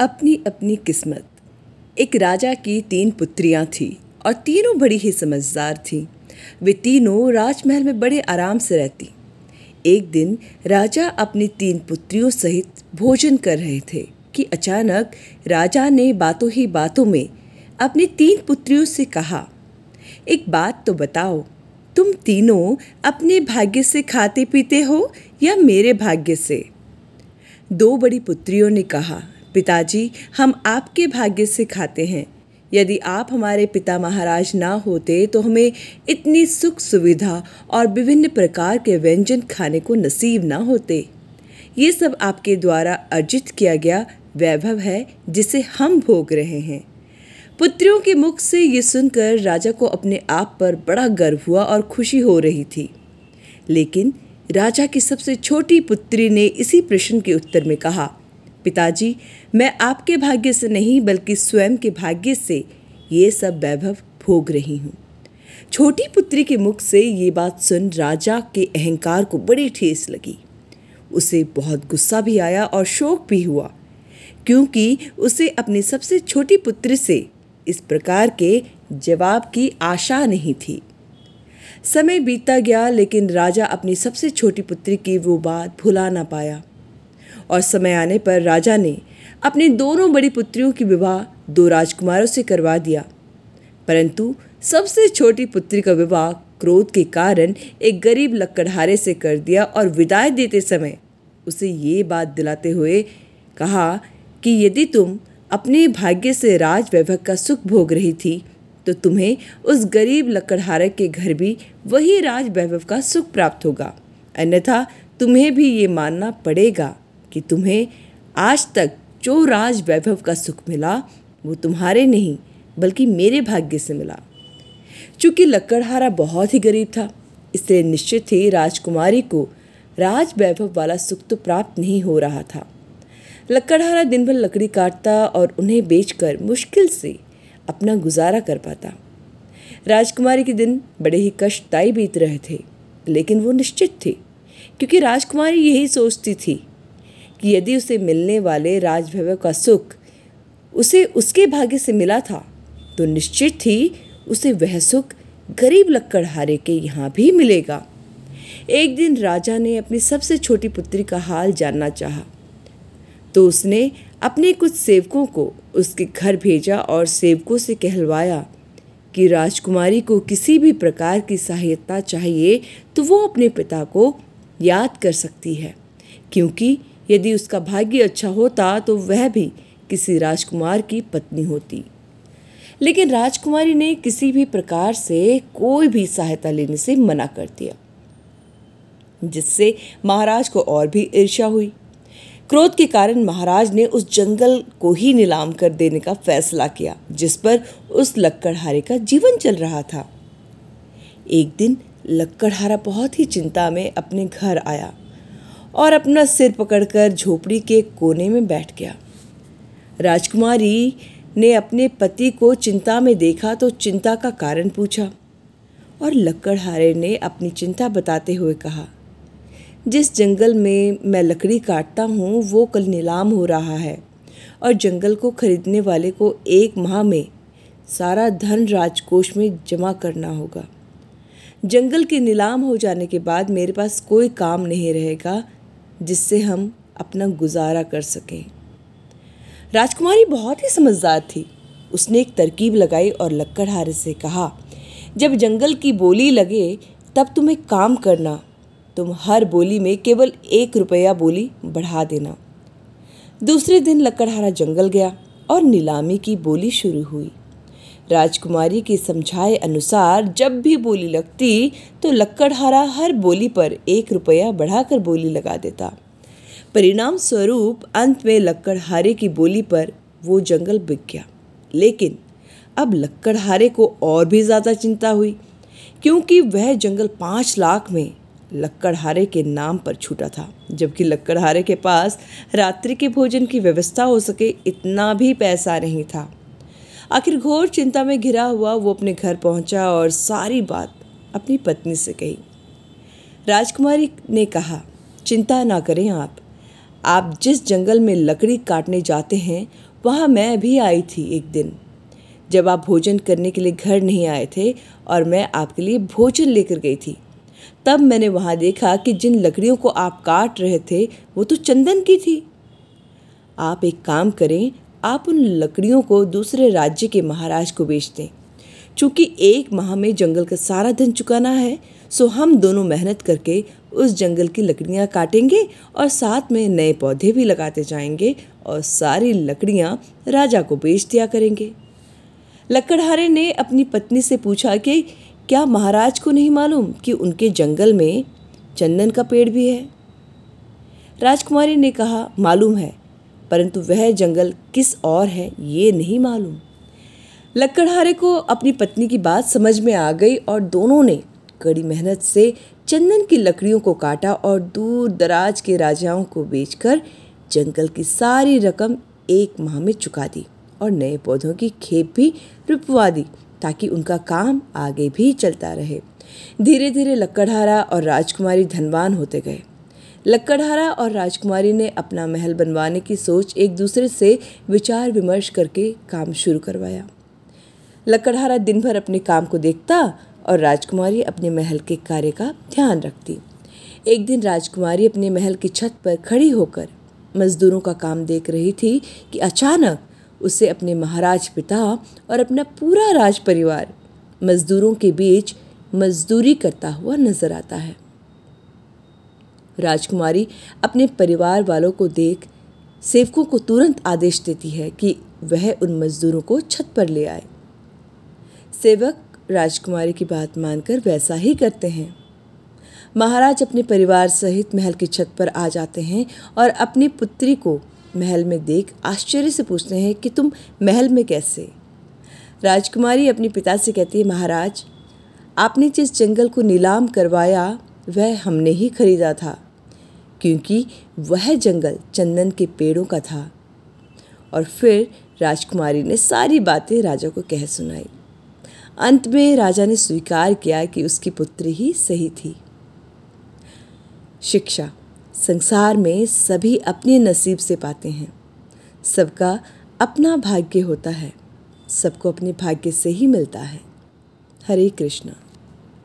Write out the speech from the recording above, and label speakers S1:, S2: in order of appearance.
S1: अपनी अपनी किस्मत। एक राजा की तीन पुत्रियाँ थीं और तीनों बड़ी ही समझदार थीं। वे तीनों राजमहल में बड़े आराम से रहती। एक दिन राजा अपनी तीन पुत्रियों सहित भोजन कर रहे थे कि अचानक राजा ने बातों ही बातों में अपनी तीन पुत्रियों से कहा, एक बात तो बताओ, तुम तीनों अपने भाग्य से खाते पीते हो या मेरे भाग्य से? दो बड़ी पुत्रियों ने कहा पिताजी, हम आपके भाग्य से खाते हैं। यदि आप हमारे पिता महाराज ना होते तो हमें इतनी सुख सुविधा और विभिन्न प्रकार के व्यंजन खाने को नसीब ना होते। ये सब आपके द्वारा अर्जित किया गया वैभव है, जिसे हम भोग रहे हैं। पुत्रियों के मुख से ये सुनकर राजा को अपने आप पर बड़ा गर्व हुआ और खुशी हो रही थी। लेकिन राजा की सबसे छोटी पुत्री ने इसी प्रश्न के उत्तर में कहा पिताजी, मैं आपके भाग्य से नहीं, बल्कि स्वयं के भाग्य से ये सब वैभव भोग रही हूँ। छोटी पुत्री के मुख से ये बात सुन राजा के अहंकार को बड़ी ठेस लगी। उसे बहुत गुस्सा भी आया और शोक भी हुआ, क्योंकि उसे अपनी सबसे छोटी पुत्री से इस प्रकार के जवाब की आशा नहीं थी। समय बीतता गया, लेकिन राजा अपनी सबसे छोटी पुत्री की वो बात भुला ना पाया। और समय आने पर राजा ने अपनी दोनों बड़ी पुत्रियों की विवाह दो राजकुमारों से करवा दिया। परंतु सबसे छोटी पुत्री का विवाह क्रोध के कारण एक गरीब लक्कड़हारे से कर दिया और विदाई देते समय उसे ये बात दिलाते हुए कहा कि यदि तुम अपने भाग्य से राज वैभव का सुख भोग रही थी तो तुम्हें उस गरीब लकड़हारे के घर भी वही राज वैभव का सुख प्राप्त होगा। अन्यथा तुम्हें भी ये मानना पड़ेगा। कि तुम्हें आज तक जो राज वैभव का सुख मिला, वो तुम्हारे नहीं, बल्कि मेरे भाग्य से मिला। चूँकि लक्कड़हारा बहुत ही गरीब था, इसलिए निश्चित ही राजकुमारी को राज वैभव वाला सुख तो प्राप्त नहीं हो रहा था। लक्कड़हारा दिन भर लकड़ी काटता और उन्हें बेचकर मुश्किल से अपना गुजारा कर पाता। राजकुमारी के दिन बड़े ही कष्टदायी बीत रहे थे, लेकिन वो निश्चित थी, क्योंकि राजकुमारी यही सोचती थी कि यदि उसे मिलने वाले राजभैभव का सुख उसे उसके भाग्य से मिला था तो निश्चित ही उसे वह सुख गरीब लक्कड़हारे के यहाँ भी मिलेगा। एक दिन राजा ने अपनी सबसे छोटी पुत्री का हाल जानना चाहा तो उसने अपने कुछ सेवकों को उसके घर भेजा और सेवकों से कहलवाया कि राजकुमारी को किसी भी प्रकार की सहायता चाहिए तो वो अपने पिता को याद कर सकती है, क्योंकि यदि उसका भाग्य अच्छा होता तो वह भी किसी राजकुमार की पत्नी होती। लेकिन राजकुमारी ने किसी भी प्रकार से कोई भी सहायता लेने से मना कर दिया, जिससे महाराज को और भी ईर्ष्या हुई। क्रोध के कारण महाराज ने उस जंगल को ही नीलाम कर देने का फैसला किया, जिस पर उस लक्कड़हारे का जीवन चल रहा था। एक दिन लक्कड़हारा बहुत ही चिंता में अपने घर आया। और अपना सिर पकड़कर झोपड़ी के कोने में बैठ गया। राजकुमारी ने अपने पति को चिंता में देखा तो चिंता का कारण पूछा और लक्कड़हारे ने अपनी चिंता बताते हुए कहा, जिस जंगल में मैं लकड़ी काटता हूँ, वो कल नीलाम हो रहा है और जंगल को खरीदने वाले को एक माह में सारा धन राजकोष में जमा करना होगा। जंगल के नीलाम हो जाने के बाद मेरे पास कोई काम नहीं रहेगा जिससे हम अपना गुजारा कर सकें। राजकुमारी बहुत ही समझदार थी। उसने एक तरकीब लगाई और लक्कड़हारे से कहा, जब जंगल की बोली लगे, तब तुम्हें काम करना। तुम हर बोली में केवल एक रुपया बोली बढ़ा देना। दूसरे दिन लक्कड़हारा जंगल गया और नीलामी की बोली शुरू हुई। राजकुमारी के समझाए अनुसार जब भी बोली लगती तो लक्कड़हारा हर बोली पर एक रुपया बढ़ाकर बोली लगा देता। परिणाम स्वरूप अंत में लक्कड़हारे की बोली पर वो जंगल बिक गया। लेकिन अब लक्कड़हारे को और भी ज़्यादा चिंता हुई, क्योंकि वह जंगल पाँच लाख में लक्कड़हारे के नाम पर छूटा था, जबकि लक्कड़हारे के पास रात्रि के भोजन की व्यवस्था हो सके इतना भी पैसा नहीं था। आखिर घोर चिंता में घिरा हुआ वो अपने घर पहुँचा और सारी बात अपनी पत्नी से कही। राजकुमारी ने कहा, चिंता ना करें आप। आप जिस जंगल में लकड़ी काटने जाते हैं, वहाँ मैं भी आई थी एक दिन। जब आप भोजन करने के लिए घर नहीं आए थे और मैं आपके लिए भोजन लेकर गई थी, तब मैंने वहाँ देखा कि जिन लकड़ियों को आप काट रहे थे, वो तो चंदन की थी। आप एक काम करें आप उन लकड़ियों को दूसरे राज्य के महाराज को बेच दें। चूँकि एक माह में जंगल का सारा धन चुकाना है, सो हम दोनों मेहनत करके उस जंगल की लकड़ियाँ काटेंगे और साथ में नए पौधे भी लगाते जाएँगे और सारी लकड़ियाँ राजा को बेच दिया करेंगे। लकड़हारे ने अपनी पत्नी से पूछा कि क्या महाराज को नहीं मालूम कि उनके जंगल में चंदन का पेड़ भी है? राजकुमारी ने कहा, मालूम है। परंतु वह जंगल किस और है, ये नहीं मालूम। लक्कड़हारे को अपनी पत्नी की बात समझ में आ गई और दोनों ने कड़ी मेहनत से चंदन की लकड़ियों को काटा और दूर दराज के राजाओं को बेचकर जंगल की सारी रकम एक माह में चुका दी और नए पौधों की खेप भी रुपवा दी ताकि उनका काम आगे भी चलता रहे। धीरे धीरे लक्कड़हारा और राजकुमारी धनवान होते गए। लक्कड़हारा और राजकुमारी ने अपना महल बनवाने की सोच एक दूसरे से विचार विमर्श करके काम शुरू करवाया। लक्कड़हारा दिन भर अपने काम को देखता और राजकुमारी अपने महल के कार्य का ध्यान रखती। एक दिन राजकुमारी अपने महल की छत पर खड़ी होकर मजदूरों का काम देख रही थी कि अचानक उसे अपने महाराज पिता और अपना पूरा राज परिवार मजदूरों के बीच मजदूरी करता हुआ नज़र आता है। राजकुमारी अपने परिवार वालों को देख सेवकों को तुरंत आदेश देती है कि वह उन मजदूरों को छत पर ले आए। सेवक राजकुमारी की बात मानकर वैसा ही करते हैं। महाराज अपने परिवार सहित महल की छत पर आ जाते हैं और अपनी पुत्री को महल में देख आश्चर्य से पूछते हैं कि तुम महल में कैसे? राजकुमारी अपने पिता से कहती है, महाराज, आपने जिस जंगल को नीलाम करवाया, वह हमने ही खरीदा था। क्योंकि वह जंगल चंदन के पेड़ों का था। और फिर राजकुमारी ने सारी बातें राजा को कह सुनाई। अंत में राजा ने स्वीकार किया कि उसकी पुत्री ही सही थी। शिक्षा, संसार में सभी अपने नसीब से पाते हैं। सबका अपना भाग्य होता है। सबको अपने भाग्य से ही मिलता है। हरे कृष्णा।